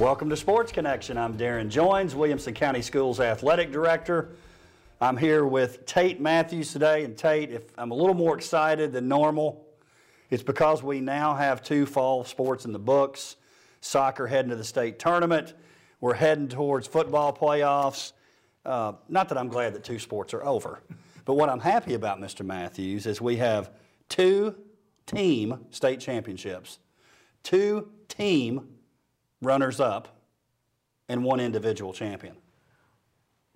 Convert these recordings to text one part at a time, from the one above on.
Welcome to Sports Connection. I'm Darrin Joines, Williamson County Schools Athletic Director. I'm here with Tate Matthews today. And Tate, if I'm a little more excited than normal, it's because we now have two fall sports in the books. Soccer heading to the state tournament. We're heading towards football playoffs. Uh, not that I'm glad that two sports are over, but what I'm happy about, Mr. Matthews, is we have two team state championships, two team runners up, and one individual champion.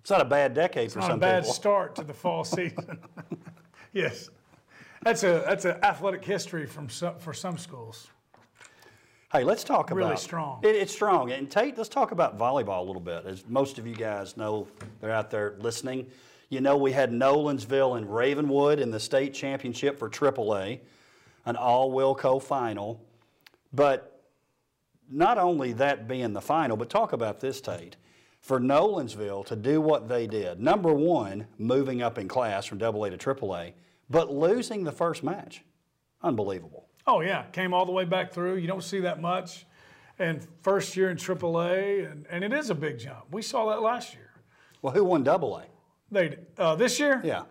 It's not a bad decade for some people. Not a bad people. start to the fall season. yes, that's a that's an athletic history from some, for some schools. Hey, let's talk about Really strong. It, it's strong, and Tate, let's talk about volleyball a little bit. As most of you guys know, they're out there listening. You know, we had Nolensville and Ravenwood in the state championship for AAA, an all Wilco final. But not only that being the final, but talk about this, Tate. For Nolensville to do what they did, number one, moving up in class from AA to AAA, but losing the first match. Unbelievable. Oh yeah, came all the way back through. You don't see that much, and first year in AAA, and, and it is a big jump. We saw that last year. Well, who won AA? They uh, this year Yeah,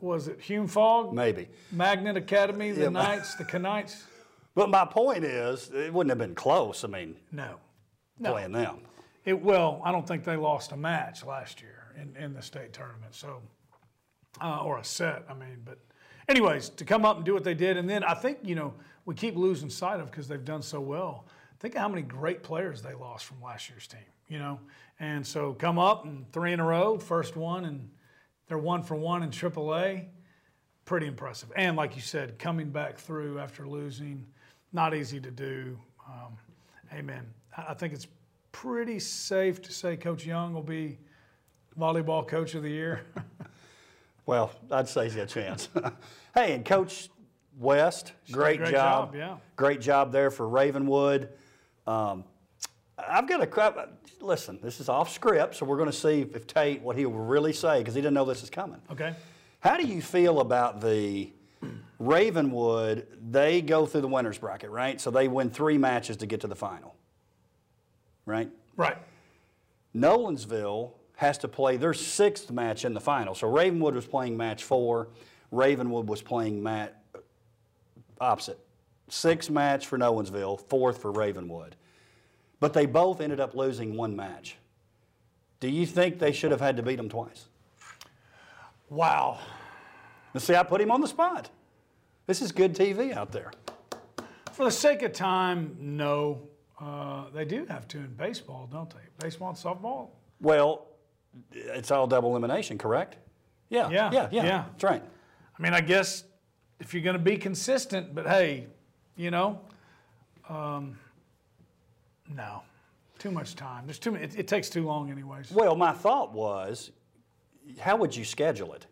was it Hume Fogg, maybe. Magnet Academy, the Yeah. Knights, the Knights. But my point is, it wouldn't have been close. I mean, No, no. playing them. It well, I don't think they lost a match last year in, in the state tournament. So, uh, or a set. I mean, but anyways, to come up and do what they did, and then I think you know we keep losing sight of because they've done so well. Think of how many great players they lost from last year's team. You know, and so come up and three in a row, first one, and they're one for one in AAA. Pretty impressive. And like you said, coming back through after losing, not easy to do. Um, amen. I think it's pretty safe to say Coach Young will be volleyball coach of the year. Well, I'd say he's got a chance. hey, and Coach West, great, great job. job, yeah. Great job there for Ravenwood. Um, I've got a. Listen, this is off script, so we're going to see if Tate what he will really say because he didn't know this is coming. okay. How do you feel about the Ravenwood? They go through the winners bracket, right? So they win three matches to get to the final, right? Right. Nolensville has to play their sixth match in the final. So Ravenwood was playing match four. Ravenwood was playing match opposite. Sixth match for Nolensville, fourth for Ravenwood. But they both ended up losing one match. Do you think they should have had to beat them twice? Wow. Now, see, I put him on the spot. This is good TV out there. For the sake of time, no. Uh, they do have to in baseball, don't they? Baseball and softball. Well, it's all double elimination, correct? Yeah, Yeah, yeah, yeah. yeah. That's right. I mean, I guess if you're going to be consistent, but hey, you know, um, no, too much time. There's too many. It, it takes too long, anyways. Well, my thought was, how would you schedule it?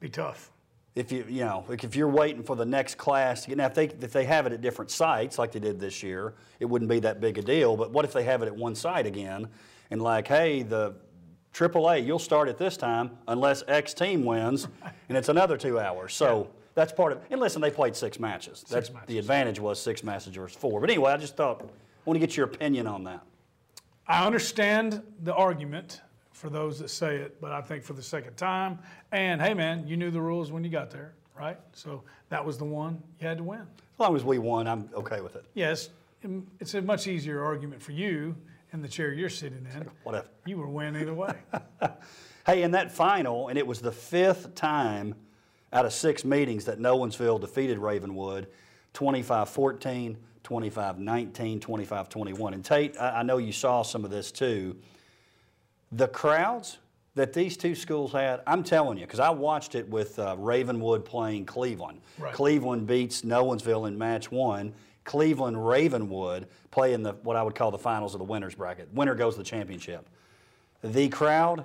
Be tough. If you, you know, like if you're waiting for the next class to get, now if they, if they have it at different sites like they did this year, it wouldn't be that big a deal. But what if they have it at one site again and like, hey, the AAA, you'll start at this time unless X team wins, and it's another two hours. So that's part of. And listen, they played six matches. That's matches. the advantage was six matches versus four. But anyway, I just thought I want to get your opinion on that. I understand the argument for those that say it, but I think for the second time, and hey, man, you knew the rules when you got there, right? So that was the one you had to win. As long as we won, I'm okay with it. Yes, it's a much easier argument for you in the chair you're sitting in. Whatever. You were win either way. Hey, in that final, and it was the fifth time out of six meetings that Nolensville defeated Ravenwood 25 14, 25 19, 25 21. And Tate, I, I know you saw some of this too. The crowds that these two schools had, I'm telling you, because I watched it with uh, Ravenwood playing Cleveland. Right. Cleveland beats Nolensville in match one. Cleveland Ravenwood play in the what I would call the finals of the winners bracket. Winner goes to the championship. The crowd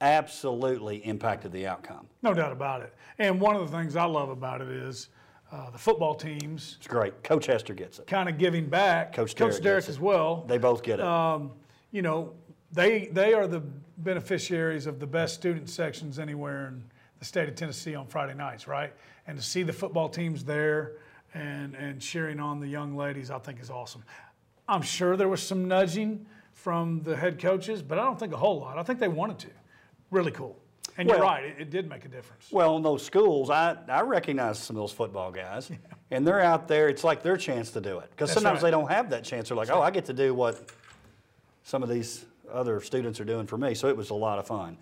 absolutely impacted the outcome. No doubt about it. And one of the things I love about it is uh, the football teams It's great. Coach Hester gets it. kind of giving back. Coach Derrick Coach it. as well. They both get it. Um, you know, they they are the beneficiaries of the best student sections anywhere in the state of Tennessee on Friday nights, right? And to see the football teams there and and cheering on the young ladies, I think is awesome. I'm sure there was some nudging from the head coaches, but I don't think a whole lot. I think they wanted to. Really cool. And you're right, it, it did make a difference. Well, in those schools, I, I recognize some of those football guys, and they're out there. It's like their chance to do it because sometimes right. they don't have that chance. They're like, oh, I get to do what some of these other students are doing for me. So it was a lot of fun.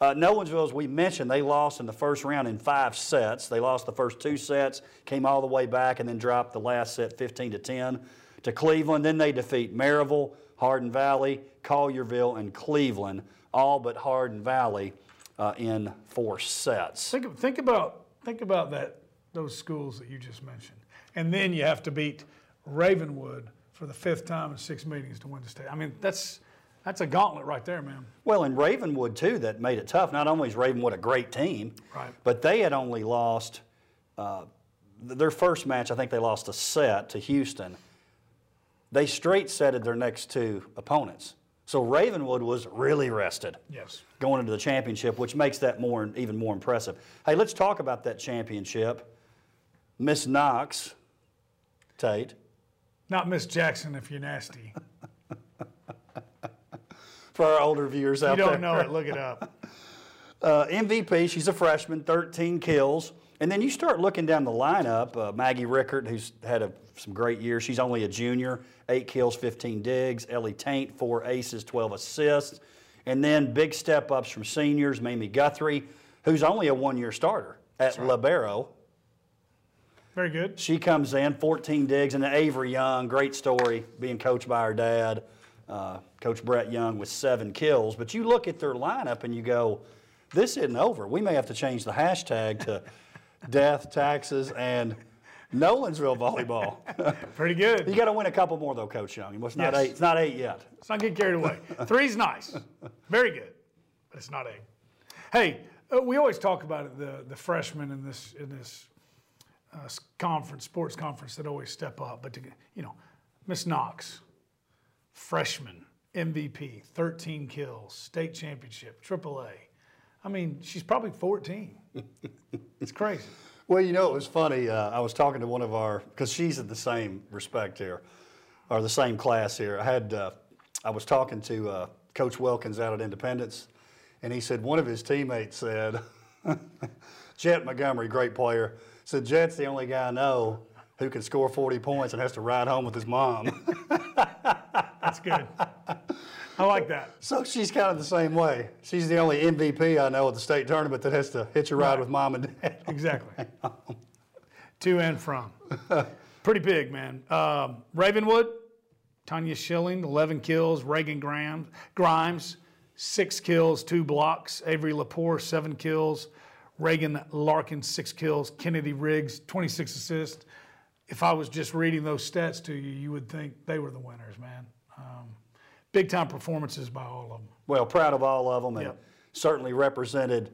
Uh, as we mentioned, they lost in the first round in five sets. They lost the first two sets, came all the way back, and then dropped the last set 15 to 10 to Cleveland. Then they defeat Maryville, Hardin Valley, Collierville, and Cleveland, all but Hardin Valley uh, in four sets. Think, think about think about that those schools that you just mentioned, and then you have to beat Ravenwood for the fifth time in six meetings to win the state. I mean, that's that's a gauntlet right there, man. Well, in Ravenwood too, that made it tough. Not only is Ravenwood a great team, Right. but they had only lost uh, their first match. I think they lost a set to Houston. They straight setted their next two opponents, so Ravenwood was really rested Yes. going into the championship, which makes that more even more impressive. Hey, let's talk about that championship. Miss Knox, Tate. Not Miss Jackson if you're nasty. For our older viewers out there, You don't know it, look it up. Uh, MVP, she's a freshman, 13 kills. And then you start looking down the lineup. Uh, Maggie Rickert, who's had a, some great years, she's only a junior, eight kills, 15 digs. Ellie Taint, four aces, 12 assists. And then big step ups from seniors, Mamie Guthrie, who's only a one year starter at Libero. Very good. She comes in, 14 digs, and then Avery Young, great story, being coached by her dad, uh, Coach Brett Young, with seven kills. But you look at their lineup and you go, this isn't over. We may have to change the hashtag to death, taxes, and Nolensville volleyball. Pretty good. you got to win a couple more, though, Coach Young. It's not, Yes. eight, it's not eight yet. Let's not get carried away. Three's nice. Very good. But it's not eight. Hey, uh, we always talk about it, the, the freshmen in this in this uh, conference, sports conference that always step up. But, to, you know, Miss Knox, freshman, MVP, 13 kills, state championship, AAA. I mean, she's probably 14. it's crazy. Well, you know, it was funny. Uh, I was talking to one of our, because she's in the same respect here, or the same class here. I had, uh, I was talking to uh, Coach Wilkins out at Independence, and he said one of his teammates said, Jet Montgomery, great player, said Jet's the only guy I know who can score 40 points and has to ride home with his mom. That's good. I like that. so she's kind of the same way. She's the only MVP I know at the state tournament that has to hitch a ride Right. with mom and dad. Exactly. to and from. Pretty big, man. Um, Ravenwood, Tanya Schilling, 11 kills. Reagan Graham, Grimes, six kills, two blocks. Avery Lepore, seven kills. Reagan Larkin, six kills. Kennedy Riggs, 26 assists. If I was just reading those stats to you, you would think they were the winners, man. Um, big time performances by all of them. Well, proud of all of them and Yep. certainly represented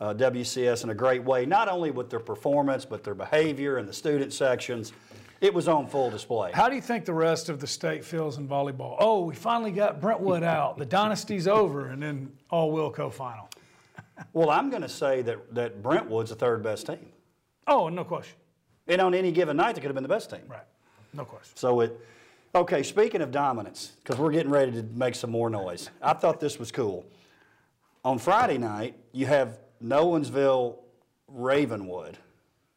uh, WCS in a great way, not only with their performance, but their behavior and the student sections. It was on full display. How do you think the rest of the state feels in volleyball? Oh, we finally got Brentwood out. The dynasty's over, and then all Wilco final. Well, I'm going to say that, that Brentwood's the third best team. Oh, no question. And on any given night, they could have been the best team. Right. No question. So it, okay, speaking of dominance, because we're getting ready to make some more noise, I thought this was cool. On Friday night, you have Nolensville Ravenwood.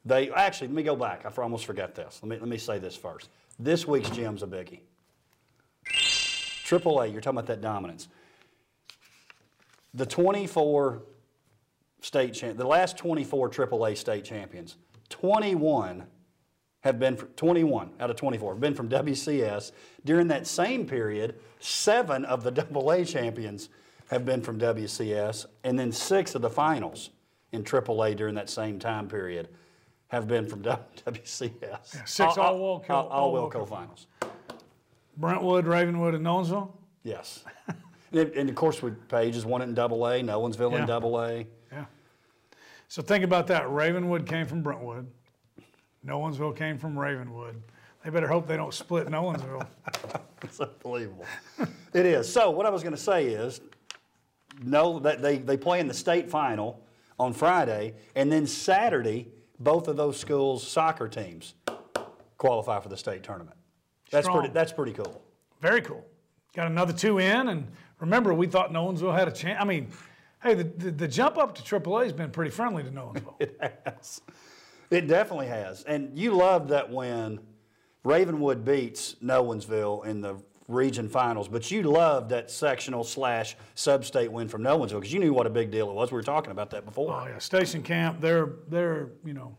They actually, let me go back. I almost forgot this. Let me, let me say this first. This week's gym's a biggie. Triple A, you're talking about that dominance. The 24 state champ, the last 24 AAA state champions, 21 have been, 21 out of 24 have been from WCS. During that same period, seven of the AA champions have been from WCS, and then six of the finals in AAA during that same time period have been from WCS. six all Wilco- all, all Wilco Wilco finals. Brentwood, Ravenwood, and Nolensville? Yes. and, and of course, with Page has won it in Double A, Nolensville Yeah. in Double A. Yeah. So think about that. Ravenwood came from Brentwood. Nolensville came from Ravenwood. They better hope they don't split Nolensville. It's unbelievable. it is. So what I was going to say is, no, that they, they play in the state final on Friday, and then Saturday, both of those schools' soccer teams qualify for the state tournament. That's Strong. pretty. That's pretty cool. Very cool. got another two in, and remember, we thought Nolensville had a chance. I mean, hey, the, the, the jump up to AAA has been pretty friendly to Nolensville. It has. It definitely has. And you love that when Ravenwood beats Nolensville in the region finals, but you loved that sectional slash sub-state win from Nolensville because you knew what a big deal it was. We were talking about that before. Oh yeah, Station Camp, they're they're you know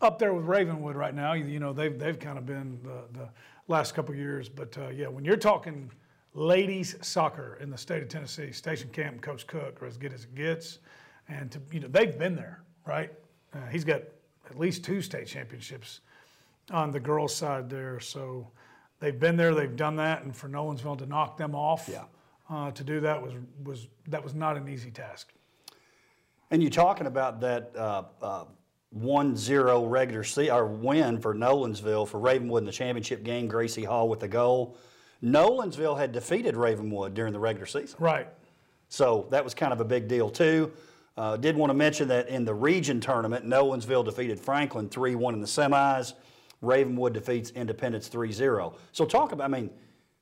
up there with Ravenwood right now. You, know they've they've kind of been the, the last couple years, but uh, yeah, when you're talking ladies soccer in the state of Tennessee, Station Camp and Coach Cook are as good as it gets, and to, you know they've been there, right? Uh, he's got at least two state championships on the girls' side there, so they've been there, they've done that, and for Nolensville to knock them off, Yeah. uh, to do that was was that was not an easy task. And you're talking about that uh, uh, 1-0 regular se- or win for Nolensville for Ravenwood in the championship game. Gracie Hall with the goal. Nolensville had defeated Ravenwood during the regular season. Right. So that was kind of a big deal too. Uh, did want to mention that in the region tournament, Nolensville defeated Franklin 3-1 in the semis. Ravenwood defeats Independence 3-0. So talk about, I mean,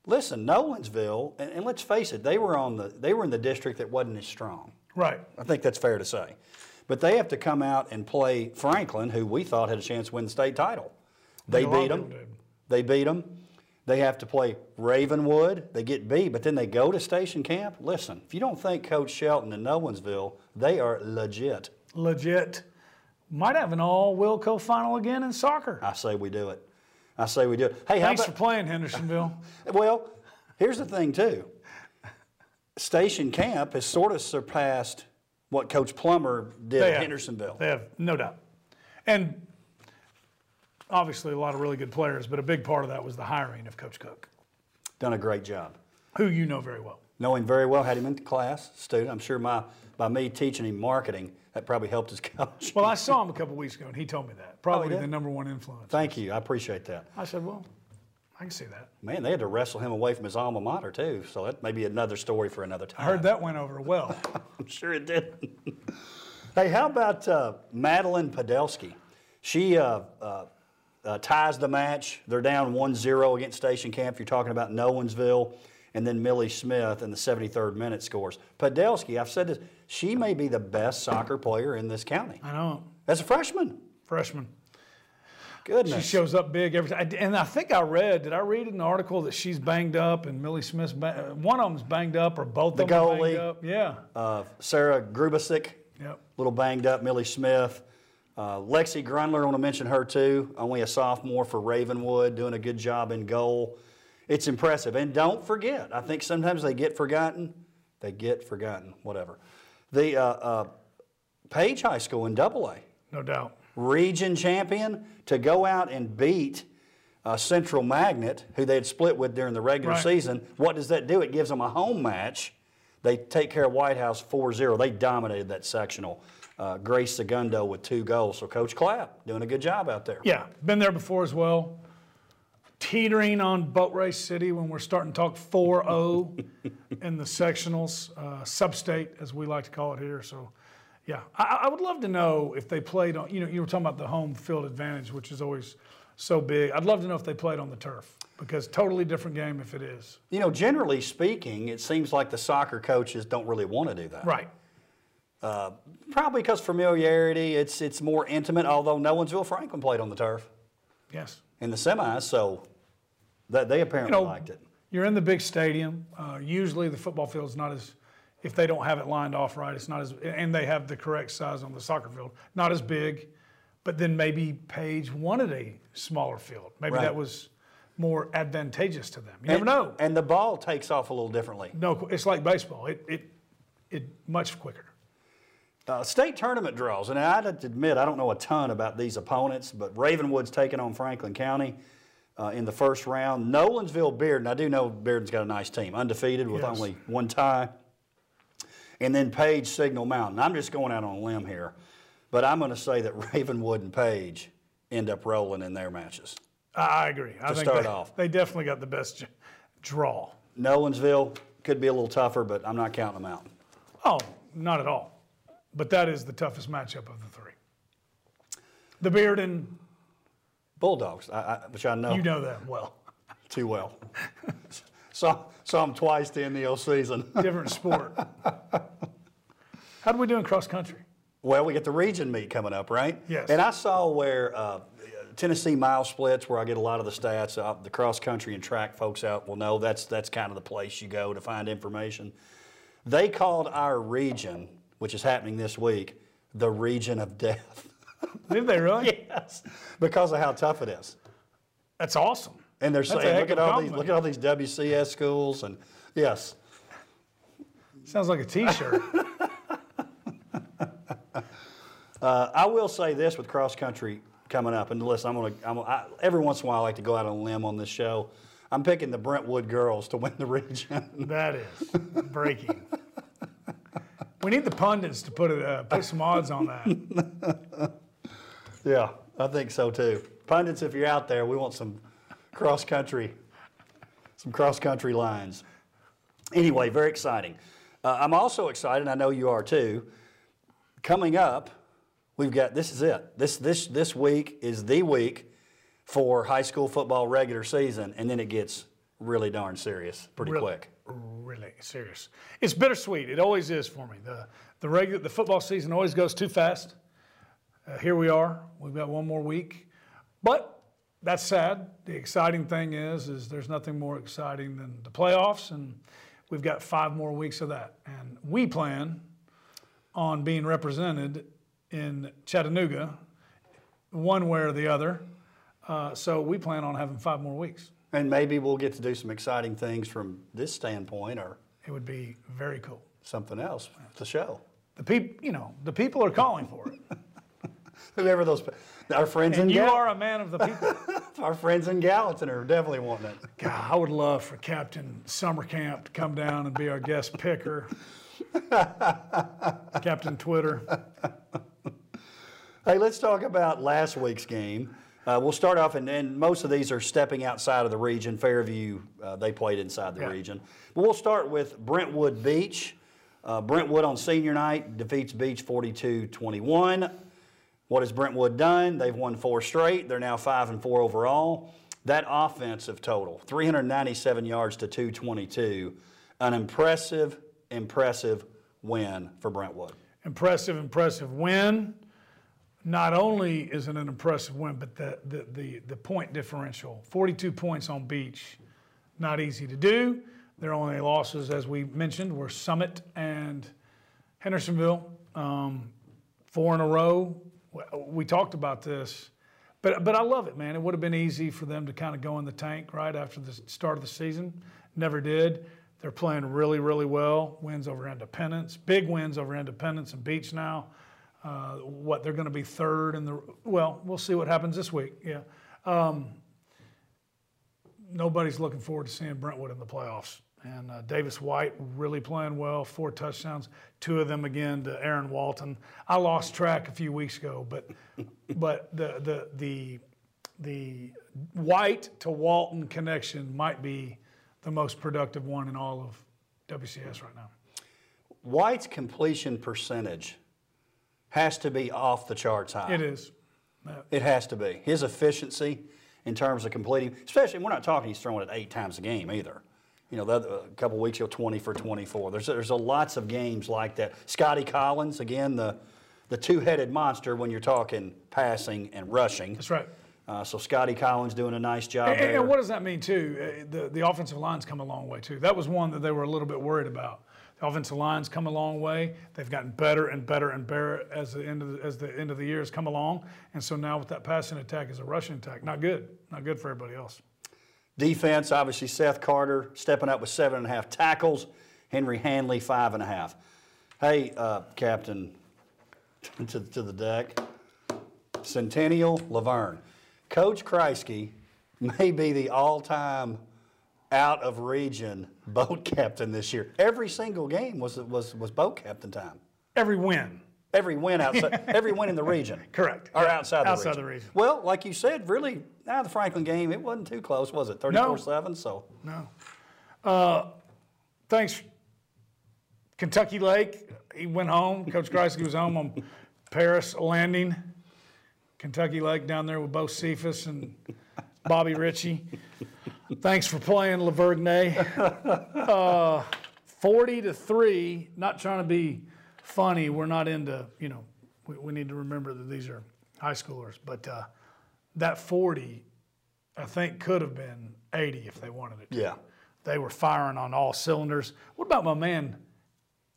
listen, Nolensville, and, and let's face it, they were on the they were in the district that wasn't as strong. Right. I think that's fair to say. But they have to come out and play Franklin, who we thought had a chance to win the state title. They beat them. They beat them. They have to play Ravenwood. They get beat, but then they go to Station Camp. Listen, if you don't think Coach Shelton and Nolensville, they are legit. legit. Might have an all Wilco final again in soccer. I say we do it. I say we do it. Hey, how Thanks for playing, Hendersonville. well, here's the thing too. Station Camp has sort of surpassed what Coach Plummer did They at have. Hendersonville. They have no doubt. And obviously, a lot of really good players, but a big part of that was the hiring of Coach Cook, Done a great job. who you know very well. know him very well, had him in class, student. I'm sure my, by me teaching him marketing, that probably helped his coach. Well, I saw him a couple weeks ago, and he told me that. Probably did? the number one influence. Thank you. I appreciate that. I said, well, I can see that. Man, they had to wrestle him away from his alma mater, too. So that may be another story for another time. I heard that went over well. I'm sure it did. hey, how about uh, Madeline Podelsky? She uh, uh, uh, ties the match. They're down 1 0 against Station Camp. You're talking about Nolensville. And then Millie Smith in the 73rd minute scores. Podelsky, I've said this, she may be the best soccer player in this county I know. as a freshman. Freshman. Goodness. She shows up big every time. And I think I read, did I read in the article that she's banged up and Millie Smith's, uh, one of them's banged up or both The of them are goalie. banged up? Yeah. Uh, Sarah Grubasic, Yep. little banged up. Millie Smith. Uh, Lexi Grundler, I want to mention her too. Only a sophomore for Ravenwood, doing a good job in goal. It's impressive. And don't forget, I think sometimes they get forgotten. They get forgotten, whatever. The uh, uh, Page High School in Double A, No doubt. region champion, to go out and beat uh, Central Magnet, who they had split with during the regular Right. season. What does that do? It gives them a home match. They take care of White House 4 0. They dominated that sectional. Uh, Grace Segundo with two goals. So, Coach Clapp doing a good job out there. Yeah, been there before as well. Teetering on Boat Race City when we're starting to talk 4 0 in the sectionals, uh, sub-state as we like to call it here. So, yeah, I, I would love to know if they played on, you know, you were talking about the home field advantage, which is always so big. I'd love to know if they played on the turf because totally different game if it is. You know, generally speaking, it seems like the soccer coaches don't really want to do that. Right. Probably because familiarity, it's, it's more intimate, although Nolensville Franklin played on the turf Yes. in the semis, so that they apparently You know, liked it. You're in the big stadium. Uh, usually the football field's not as, if they don't have it lined off right, it's not as, and they have the correct size on the soccer field, not as big. But then maybe Page wanted a smaller field. Maybe Right. that was more advantageous to them. You never know. And the ball takes off a little differently. No, it's like baseball. It, it, it much quicker. Uh, state tournament draws, and I have admit I don't know a ton about these opponents, but Ravenwood's taking on Franklin County uh, in the first round. Nolensville Bearden, I do know Bearden's got a nice team, undefeated with Yes. only one tie. And then Page Signal Mountain. I'm just going out on a limb here, but I'm going to say that Ravenwood and Page end up rolling in their matches. I, agree. I To think start they, off. they definitely got the best draw. Nolensville could be a little tougher, but I'm not counting them out. Oh, not at all. But that is the toughest matchup of the three. The Bearden, Bulldogs, I, I, which I know you know that well. too well. saw, saw them twice the NEO season. Different sport. How do we do in cross country? Well, we get the region meet coming up, right? Yes. And I saw where uh, Tennessee mile splits, where I get a lot of the stats. Uh, the cross country and track folks out will know that's that's kind of the place you go to find information. They called our region, which is happening this week, the region of death. Did they really? yes, because of how tough it is. That's awesome. And they're That's saying, look at all these, look at all these WCS schools, and yes, Sounds like a T-shirt. Uh, I will say this with cross country coming up, and listen, I'm gonna, I'm, I, every once in a while I like to go out on a limb on this show. I'm picking the Brentwood girls to win the region. that is breaking. We need the pundits to put it, uh, put some odds on that. yeah, I think so too. Pundits, if you're out there, we want some cross country, some cross country lines. Anyway, very exciting. Uh, I'm also excited. I know you are too. Coming up, we've got this is it. This this this week is the week for high school football regular season, and then it gets really darn serious pretty Really? quick. Really serious. It's bittersweet. It always is for me. The the regular the football season always goes too fast. Uh, here we are. We've got one more week, but that's sad. The exciting thing is, is there's nothing more exciting than the playoffs, and we've got five more weeks of that. And we plan on being represented in Chattanooga, one way or the other. Uh, so we plan on having five more weeks. And maybe we'll get to do some exciting things from this standpoint or It would be very cool. something else the show. The people, you know, the people are calling for it. Whoever those, our friends in And you Gal- are a man of the people. our friends in Gallatin are definitely wanting it. God, I would love for Captain Summer Camp to come down and be our guest picker. Captain Twitter. Hey, let's talk about last week's game. Uh, we'll start off, and, and most of these are stepping outside of the region. Fairview, uh, they played inside the Yeah. region. But we'll start with Brentwood Beach. Uh, Brentwood on senior night defeats Beach 42 21. What has Brentwood done? They've won four straight. They're now 5 and 4 overall. That offensive total 397 yards to 222. An impressive, impressive win for Brentwood. Impressive, impressive win. Not only is it an impressive win, but the, the, the, the point differential 42 points on Beach, not easy to do. Their only losses, as we mentioned, were Summit and Hendersonville. Um, four in a row. We talked about this, but, but I love it, man. It would have been easy for them to kind of go in the tank right after the start of the season. Never did. They're playing really, really well. Wins over Independence, big wins over Independence and Beach now. Uh, what they're going to be third in the well, we'll see what happens this week. Yeah, um, nobody's looking forward to seeing Brentwood in the playoffs. And uh, Davis White really playing well, four touchdowns, two of them again to Aaron Walton. I lost track a few weeks ago, but but the the the the White to Walton connection might be the most productive one in all of WCS right now. White's completion percentage has to be off the charts high. It is. It has to be. His efficiency in terms of completing, especially we're not talking he's throwing it eight times a game either. You know, the other, a couple weeks ago, 20 for 24. There's there's a lots of games like that. Scotty Collins, again, the the two-headed monster when you're talking passing and rushing. That's right. Uh, so Scotty Collins doing a nice job And, there. and what does that mean too? Uh, The the offensive line's come a long way too. That was one that they were a little bit worried about. Offensive line's come a long way. They've gotten better and better and better as the end of the, as the end of the year has come along. And so now with that passing attack is a rushing attack. Not good. Not good for everybody else. Defense, obviously Seth Carter stepping up with seven and a half tackles. Henry Hanley five and a half. Hey, uh, Captain, to, to the deck. Centennial La Vergne. Coach Kreisky may be the all-time out of region boat captain this year. Every single game was was was boat captain time. Every win. Every win outside, every win in the region. Correct. Or Yeah, outside the outside region. the region. Well, like you said, really, now the Franklin game, it wasn't too close, was it? 34-7, so. No. Uh, thanks, Kentucky Lake. He went home. Coach Kreisky was home on Paris landing. Kentucky Lake down there with Bo Cephas and Bobby Ritchie. Thanks for playing, La Vergne. uh, 40 to 3, not trying to be funny. We're not into, you know, we, we need to remember that these are high schoolers. But uh, that 40, I think, could have been 80 if they wanted it. to. Yeah. They were firing on all cylinders. What about my man,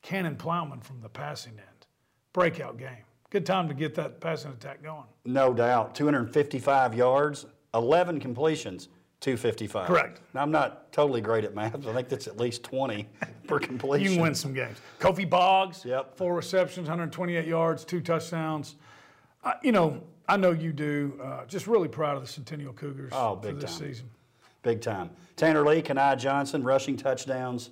Cannon Plowman from the passing end? Breakout game. Good time to get that passing attack going. No doubt. 255 yards, 11 completions, 255. Correct. Now, I'm not totally great at math, I think that's at least 20 per completion. You can win some games. Kofi Boggs, Yep. four receptions, 128 yards, two touchdowns. Uh, you know, I know you do. Uh, just really proud of the Centennial Cougars Oh, for big this time. season. Big time. Tanner Lee, Kanai Johnson, rushing touchdowns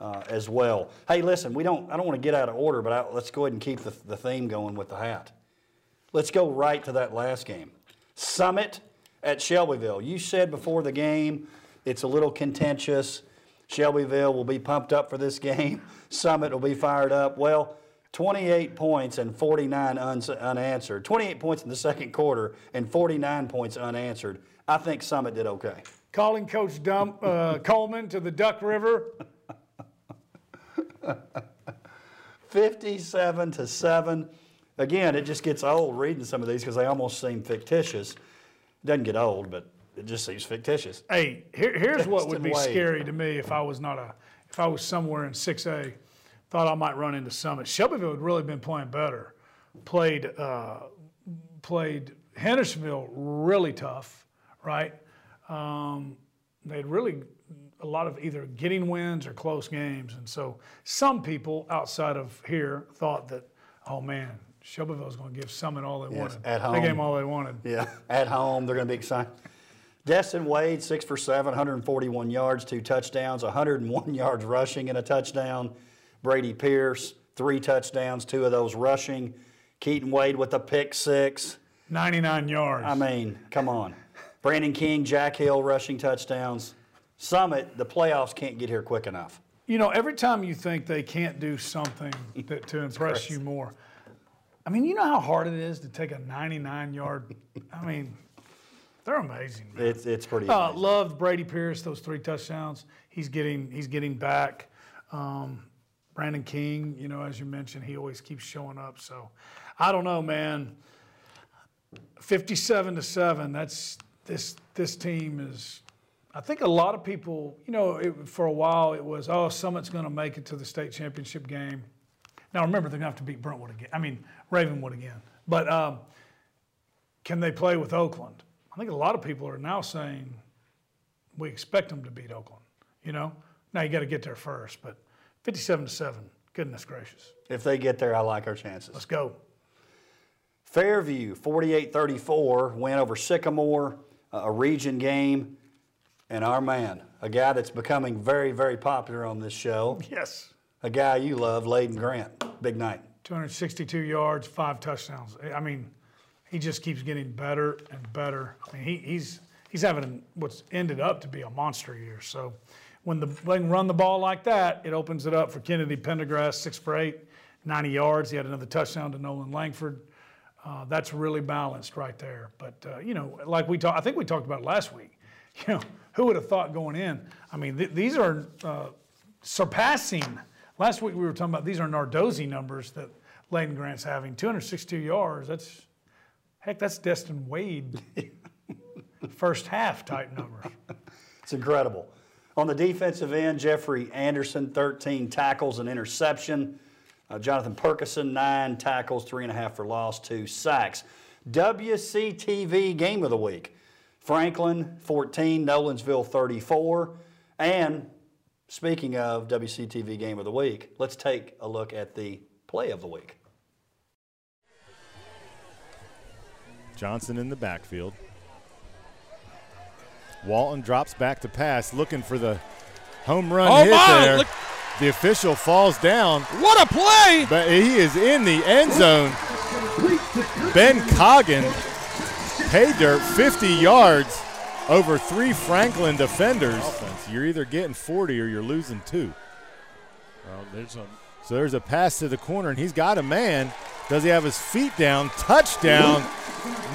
uh, as well. Hey, listen, we don't. I don't want to get out of order, but I, let's go ahead and keep the, the theme going with the hat. Let's go right to that last game. Summit at Shelbyville. You said before the game it's a little contentious. Shelbyville will be pumped up for this game. Summit will be fired up. Well, 28 points and 49 uns- unanswered. 28 points in the second quarter and 49 points unanswered. I think Summit did okay. Calling Coach Dump, uh, Coleman to the Duck River. 57 to 7. Again, it just gets old reading some of these because they almost seem fictitious. It doesn't get old, but it just seems fictitious. Hey, here, here's what would be scary to me if I was not a, if I was somewhere in 6A, thought I might run into Summit. Shelbyville had really been playing better. Played, uh, played Hendersonville really tough, right? Um, they had really a lot of either getting wins or close games. And so some people outside of here thought that, oh man, Shelbyville's going to give Summit all they wanted. at home. They gave them all they wanted. Yeah, at home, they're going to be excited. Destin Wade, six for seven, 141 yards, two touchdowns, 101 yards rushing and a touchdown. Brady Pierce, three touchdowns, two of those rushing. Keaton Wade with a pick six. 99 yards. I mean, come on. Brandon King, Jack Hill rushing touchdowns. Summit, the playoffs can't get here quick enough. You know, every time you think they can't do something that, to impress you more, I mean, you know how hard it is to take a 99 yard. I mean, they're amazing. Man. It's, it's pretty Uh, loved Brady Pierce those three touchdowns. He's getting he's getting back. Um, Brandon King, you know, as you mentioned, he always keeps showing up. So, I don't know, man. Fifty-seven to seven. That's this this team is. I think a lot of people, you know, it, for a while it was, oh, Summit's going to make it to the state championship game. Now remember, they're going to have to beat Brentwood again. I mean, Ravenwood again. But um, can they play with Oakland? I think a lot of people are now saying we expect them to beat Oakland. You know, now you got to get there first. But 57 to seven, goodness gracious, If they get there, I like our chances. let's go. Fairview, 48-34, win over Sycamore, a region game. And our man, a guy that's becoming very, very popular on this show, Yes, a guy you love, Layden Grant. Big night. 262 yards, five touchdowns. I mean, he just keeps getting better and better. I mean, he, he's he's having what's ended up to be a monster year. So when the they run the ball like that, it opens it up for Kennedy Pendergrass, six for eight, 90 yards. He had another touchdown to Nolan Langford. Uh, that's really balanced right there. But uh, you know, like we talked, I think we talked about last week. You know, who would have thought going in? I mean, th- these are uh, surpassing. Last week we were talking about these are Nardozzi numbers that Layden Grant's having. 262 yards. That's heck. That's Destin Wade. First half type numbers. It's incredible. On the defensive end, Jeffrey Anderson, 13 tackles and interception. Uh, Jonathan Perkison, nine tackles, three and a half for loss, two sacks. WCTV Game of the Week. Franklin, 14, Nolensville, 34. And speaking of WCTV Game of the Week, let's take a look at the play of the week. Johnson in the backfield. Walton drops back to pass, looking for the home run Oh hit my, there. look- The official falls down, What a play! but he is in the end zone. Ben Coggin, pay dirt, 50 yards over three Franklin defenders. You're either getting 40 or you're losing two. Well, there's a So there's a pass to the corner, and he's got a man. Does he have his feet down? Touchdown.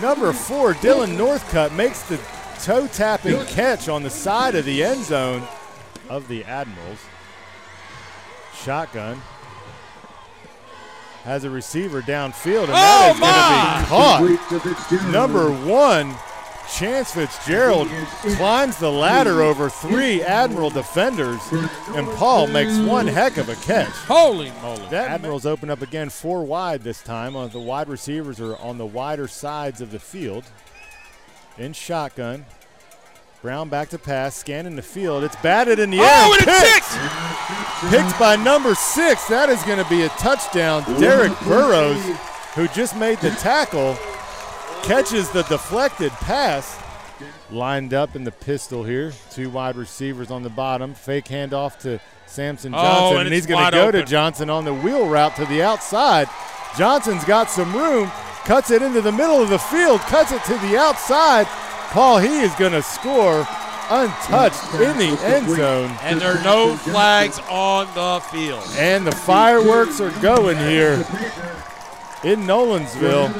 Number four, Dylan Northcutt makes the toe tapping catch on the side of the end zone of the Admirals. Shotgun has a receiver downfield, and oh, that Oh, is going to be caught. Number one, Chance Fitzgerald climbs the ladder over three Admiral defenders, and Paul makes one heck of a catch. Holy moly. The Admirals open up again four wide this time. Uh, The wide receivers are on the wider sides of the field. In shotgun. Brown back to pass, scanning the field. It's batted in the air. Oh, and picked. it's six. Picked by number six. That is going to be a touchdown. Derek Burrows, who just made the tackle, catches the deflected pass. Lined up in the pistol here. Two wide receivers on the bottom. Fake handoff to Samson Oh, Johnson. and and he's going to wide go to. Johnson on the wheel route to the outside. Johnson's got some room. Cuts it into the middle of the field. Cuts it to the outside. Paul, he is going to score untouched in the end zone. And there are no flags on the field. And the fireworks are going here in Nolensville.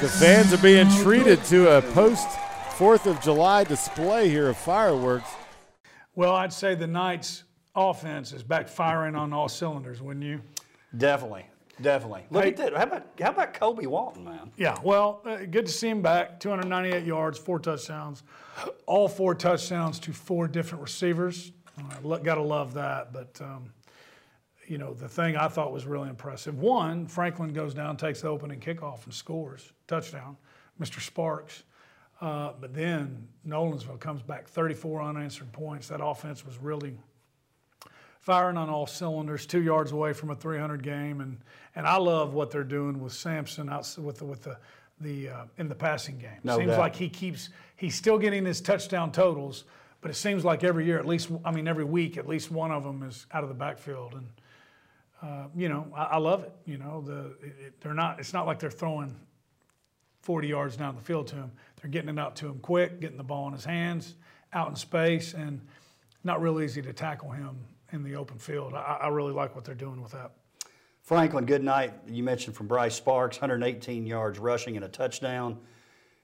The fans are being treated to a post 4th of July display here of fireworks. Well, I'd say the Knights' offense is back firing on all cylinders, wouldn't you? Definitely, definitely. Look Hey- at that. How about how about Kobe Walton, man? Yeah, well, uh, good to see him back. 298 yards, four touchdowns, all four touchdowns to four different receivers. Uh, gotta love that. But um, you know, the thing I thought was really impressive. One, Franklin goes down, takes the opening kickoff, and scores touchdown. Mr. Sparks. Uh, but then Nolensville comes back 34 unanswered points. That offense was really firing on all cylinders, two yards away from a 300 game, and and I love what they're doing with Sampson out with the with the the uh, in the passing game. No seems doubt. like he keeps he's still getting his touchdown totals, but it seems like every year, at least I mean every week, at least one of them is out of the backfield, and uh, you know I, I love it. You know the it, it- they're not it's not like they're throwing 40 yards down the field to him. They're getting it out to him quick, getting the ball in his hands, out in space, and not real easy to tackle him in the open field. I, I really like what they're doing with that. Franklin, good night. You mentioned from Bryce Sparks, 118 yards rushing and a touchdown.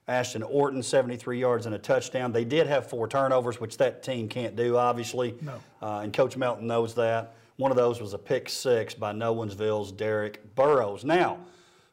Ashton Orton, 73 yards and a touchdown. They did have four turnovers, which that team can't do, obviously. No. Uh, and Coach Melton knows that. One of those was a pick six by Nolensville's Derek Burrows. Now,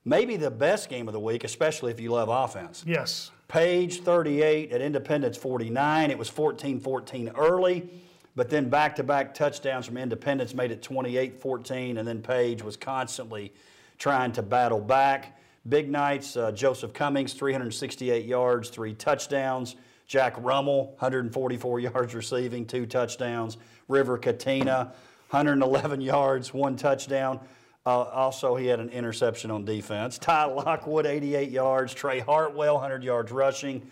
maybe the best game of the week, especially if you love offense. Yes. Page 38 at Independence 49. It was 14 14 early, but then back to back touchdowns from Independence made it 28 14, and then Page was constantly trying to battle back. Big nights uh, Joseph Cummings, 368 yards, three touchdowns. Jack Rummel, 144 yards receiving, two touchdowns. River Katina, 111 yards, one touchdown. Uh, also, he had an interception on defense. Ty Lockwood, 88 yards. Trey Hartwell, 100 yards rushing.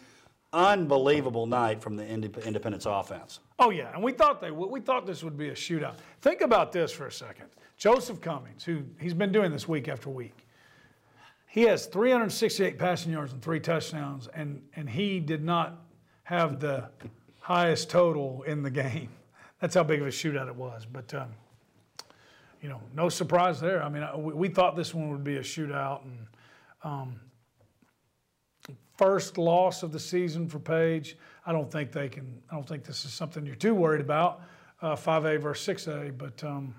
Unbelievable night from the Indep- Independence offense. Oh yeah, and we thought they. We thought this would be a shootout. Think about this for a second. Joseph Cummings, who he's been doing this week after week. He has 368 passing yards and three touchdowns, and and he did not have the highest total in the game. That's how big of a shootout it was. But um, you know, no surprise there. I mean, we, we thought this one would be a shootout, and um, first loss of the season for Page. I don't think they can. I don't think this is something you're too worried about. Uh, 5A versus 6A, but um,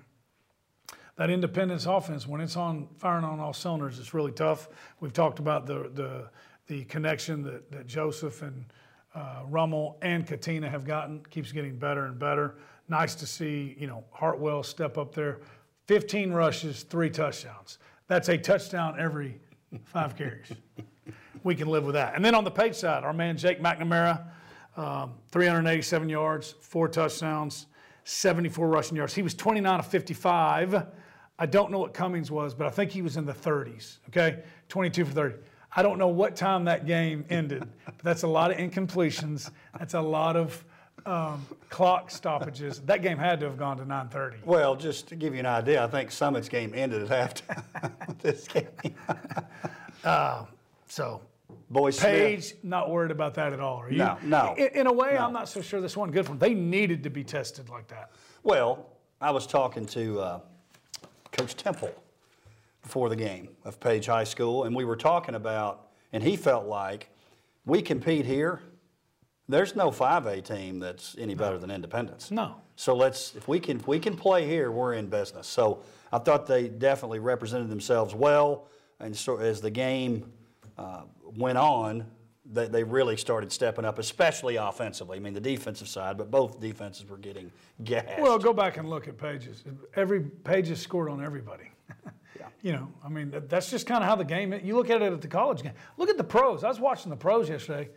that independence offense when it's on firing on all cylinders, it's really tough. We've talked about the the the connection that, that Joseph and uh, Rummel and Katina have gotten keeps getting better and better. Nice to see you know Hartwell step up there. 15 rushes, three touchdowns. That's a touchdown every five carries we can live with that. And then on the page side, our man Jake McNamara, um, 387 yards, four touchdowns, 74 rushing yards. He was 29 of 55. I don't know what Cummings was, but I think he was in the 30s. Okay, 22 for 30. I don't know what time that game ended, but that's a lot of incompletions. That's a lot of um, clock stoppages. That game had to have gone to 9:30. Well, just to give you an idea, I think Summit's game ended at halftime. this game. So Boy Smith. Page, not worried about that at all. Are you? No, no, In, in a way, I'm not so sure this one good for them. They needed to be tested like that. Well, I was talking to uh, Coach Temple before the game of Page High School, and we were talking about, and he felt like we compete here, there's no 5A team that's any better than Independence. No. So let's, if we can, if we can play here, we're in business. So I thought they definitely represented themselves well. And so as the game uh, went on, they, they really started stepping up, especially offensively. I mean, the defensive side, but both defenses were getting gassed. Well, go back and look at pages. Every pages scored on everybody. You know, I mean, that's just kind of how the game. You look at it at the college game. Look at the pros. I was watching the pros yesterday.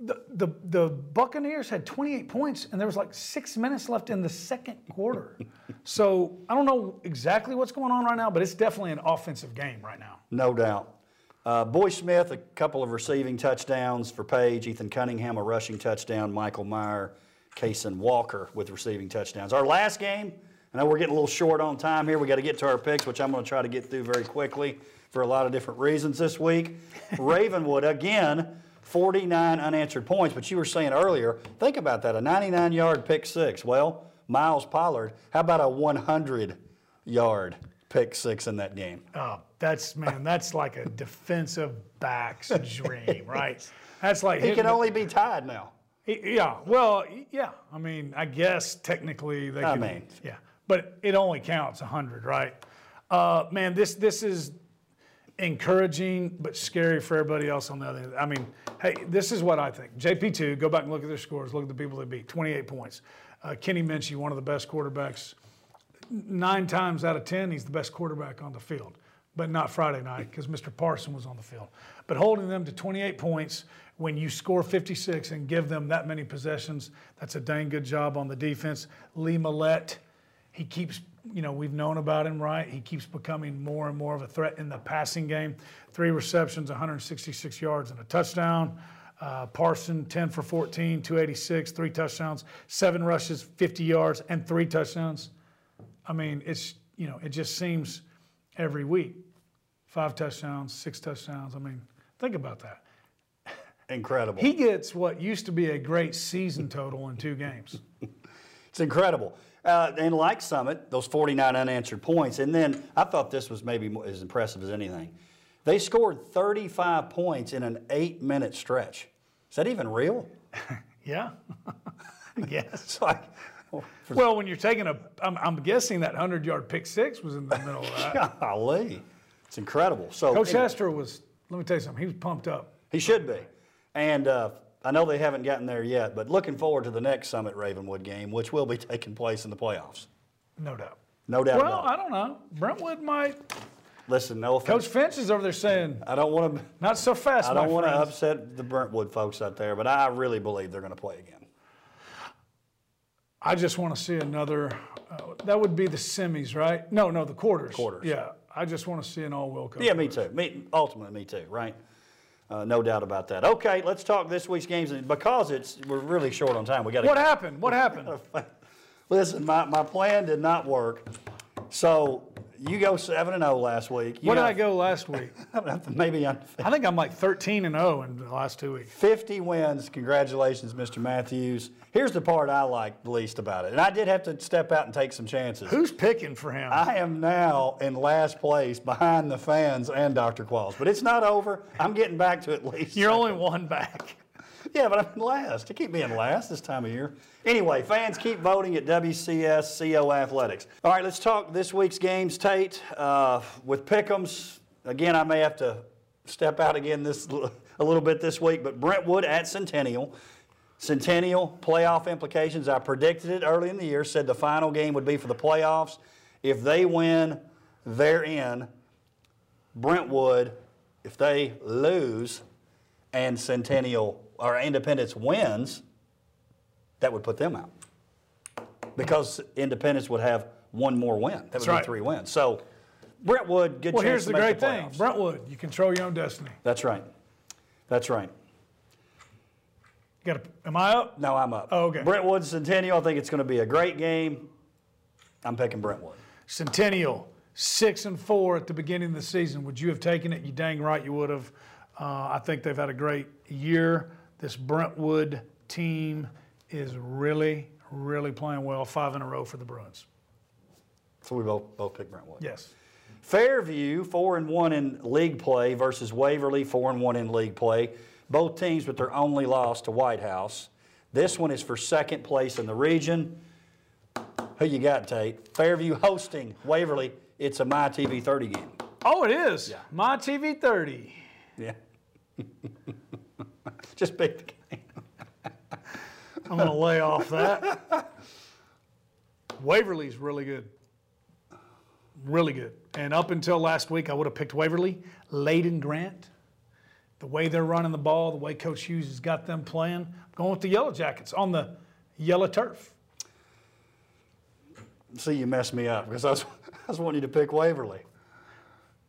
The, the, the Buccaneers had 28 points, and there was like six minutes left in the second quarter. so I don't know exactly what's going on right now, but it's definitely an offensive game right now. No doubt. Uh, Boy Smith, a couple of receiving touchdowns for Page. Ethan Cunningham, a rushing touchdown. Michael Meyer, Kason Walker with receiving touchdowns. Our last game, I know we're getting a little short on time here. we got to get to our picks, which I'm going to try to get through very quickly for a lot of different reasons this week. Ravenwood, again, 49 unanswered points. But you were saying earlier, think about that a 99 yard pick six. Well, Miles Pollard, how about a 100 yard pick six in that game? Oh, that's man, that's like a defensive back's dream, right? That's like He can only be tied now. Yeah, well, yeah. I mean, I guess technically they I can. mean. yeah, but it only counts hundred, right? Uh, man, this this is encouraging but scary for everybody else on the other end. I mean, hey, this is what I think. JP two, go back and look at their scores. Look at the people they beat. Twenty eight points. Uh, Kenny Minchey, one of the best quarterbacks. Nine times out of ten, he's the best quarterback on the field, but not Friday night because Mr. Parson was on the field. But holding them to 28 points when you score 56 and give them that many possessions, that's a dang good job on the defense. Lee Millette, he keeps, you know, we've known about him, right? He keeps becoming more and more of a threat in the passing game. Three receptions, 166 yards, and a touchdown. Uh, Parson, 10 for 14, 286, three touchdowns, seven rushes, 50 yards, and three touchdowns. I mean, it's, you know, it just seems every week. Five touchdowns, six touchdowns. I mean, think about that. Incredible. He gets what used to be a great season total in two games. It's incredible. Uh, and like Summit, those 49 unanswered points. And then I thought this was maybe as impressive as anything. They scored 35 points in an eight minute stretch. Is that even real? Yeah. yes. Like, Well, when you're taking a, I'm, I'm guessing that 100 yard pick six was in the middle of that. golly. It's incredible. So Coach anyway, Hester was, let me tell you something, he was pumped up. he should be. And uh, I know they haven't gotten there yet, but looking forward to the next Summit Ravenwood game, which will be taking place in the playoffs. No doubt. No doubt Well. I don't know. Brentwood might. Listen, no offense. Coach Finch is over there saying, I don't want to. not so fast, I don't want to upset the Brentwood folks out there, but I really believe they're going to play again. I just want to see another. Uh, that would be the semis, right? No, no, the quarters. Quarters. Yeah, I just want to see an all Wilco. Yeah, me too. Me, ultimately, me too. Right? Uh, no doubt about that. Okay, let's talk this week's games, and because it's we're really short on time. We got to What happened? What happened? listen. My, my plan did not work. So you go seven and zero last week. You What did I go last week? Maybe I'm I think I'm like 13 and 0 in the last two weeks. 50 wins. Congratulations, Mr. Matthews. Here's the part I like least about it, and I did have to step out and take some chances. Who's picking for him? I am now in last place behind the fans and Dr. Qualls. But it's not over. I'm getting back to at least. You're only one back. Yeah, but I'm in last. I keep being last this time of year. Anyway, fans keep voting at WCSCO Athletics. All right, let's talk this week's games, Tate. Uh, with Pickums, again, I may have to step out again this a little bit this week, but Brentwood at Centennial. Centennial playoff implications. I predicted it early in the year, said the final game would be for the playoffs. If they win, they're in. Brentwood, if they lose and Centennial or Independence wins, that would put them out. Because Independence would have one more win. That would be right. three wins. So Brentwood, good Well, chance here's to the great the thing. Brentwood, you control your own destiny. That's right. That's right. Got am I up? No, I'm up. Oh, okay. Brentwood Centennial, I think it's going to be a great game. I'm picking Brentwood. Centennial, six and four at the beginning of the season. Would you have taken it? You dang right you would have. Uh, I think they've had a great year. This Brentwood team is really, really playing well. Five in a row for the Bruins. So we both both pick Brentwood. Yes. Fairview, four and one in league play versus Waverly, four and one in league play. Both teams with their only loss to White House. This one is for second place in the region. Who you got, Tate? Fairview hosting Waverly. It's a My TV 30 game. Oh, it is. My TV 30. Yeah. Just pick the game. I'm going to lay off that. Waverly's really good. Really good. And up until last week, I would have picked Waverly. Layden Grant, the way they're running the ball, the way Coach Hughes has got them playing, I'm going with the Yellow Jackets on the yellow turf. See, you messed me up because I was, I was wanting you to pick Waverly.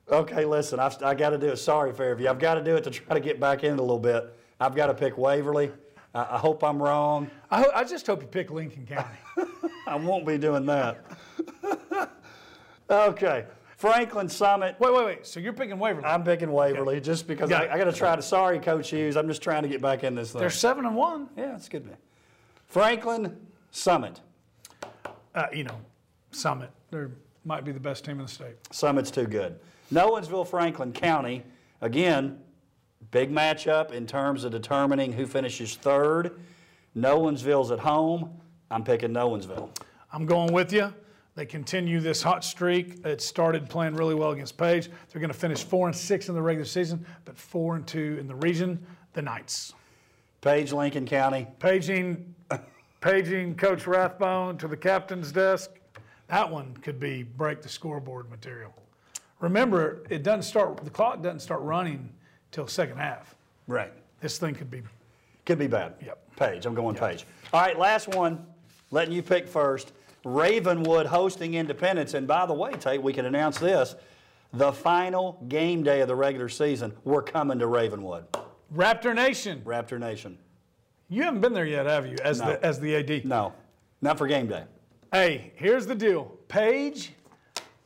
Okay, listen, I've, I got to do it. Sorry, Fairview. I've got to do it to try to get back in a little bit. I've got to pick Waverly. I, I hope I'm wrong. I, ho- I just hope you pick Lincoln County. I won't be doing that. okay, Franklin Summit. wait, wait, wait. So you're picking Waverly? I'm picking Waverly just because Got I. I got to try to. Sorry, Coach Hughes. I'm just trying to get back in this thing. They're seven and one. yeah, it's good. Franklin Summit. Uh, you know, Summit. They might be the best team in the state. Summit's too good. Nolensville, Franklin County, again, big matchup in terms of determining who finishes third. Nolensville's at home. I'm picking Nolensville. I'm going with you. They continue this hot streak. It started playing really well against Page. They're going to finish four and six in the regular season, but four and two in the region. The Knights. Page, Lincoln County. Paging, paging Coach Rathbone to the captain's desk. That one could be break the scoreboard material. Remember, it doesn't start. The clock doesn't start running till second half. Right. This thing could be. Could be bad. Yep. Page. I'm going Page. All right, last one. Letting you pick first. Ravenwood hosting Independence. And by the way, Tate, we can announce this. The final game day of the regular season, we're coming to Ravenwood. Raptor Nation. Raptor Nation. You haven't been there yet, have you? As No. the as the AD. No, not for game day. Hey, here's the deal. Page,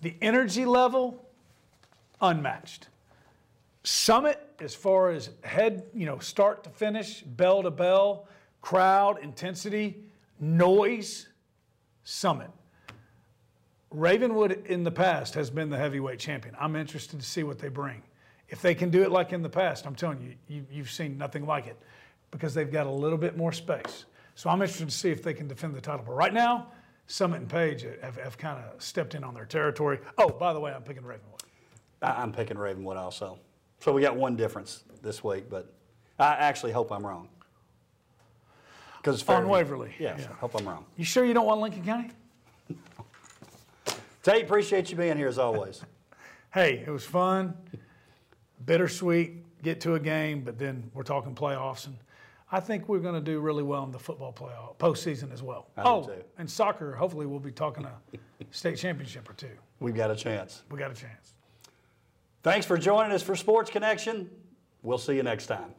the energy level, unmatched. Summit, as far as head, you know, start to finish, bell to bell, crowd, intensity, noise, Summit. Ravenwood in the past has been the heavyweight champion. I'm interested to see what they bring. If they can do it like in the past, I'm telling you, you you've seen nothing like it because they've got a little bit more space. So I'm interested to see if they can defend the title. But right now, Summit and Page have, have kind of stepped in on their territory. Oh, by the way, I'm picking Ravenwood. I'm picking Ravenwood also. So we got one difference this week, but I actually hope I'm wrong. Because On Waverly, Yes, yeah. hope I'm wrong. You sure you don't want Lincoln County? Tate, appreciate you being here as always. Hey, it was fun, bittersweet, get to a game, but then we're talking playoffs. And I think we're going to do really well in the football playoff, postseason as well. I oh, and soccer, hopefully we'll be talking a state championship or two. We've got a chance. We got a chance. Thanks for joining us for Sports Connection. We'll see you next time.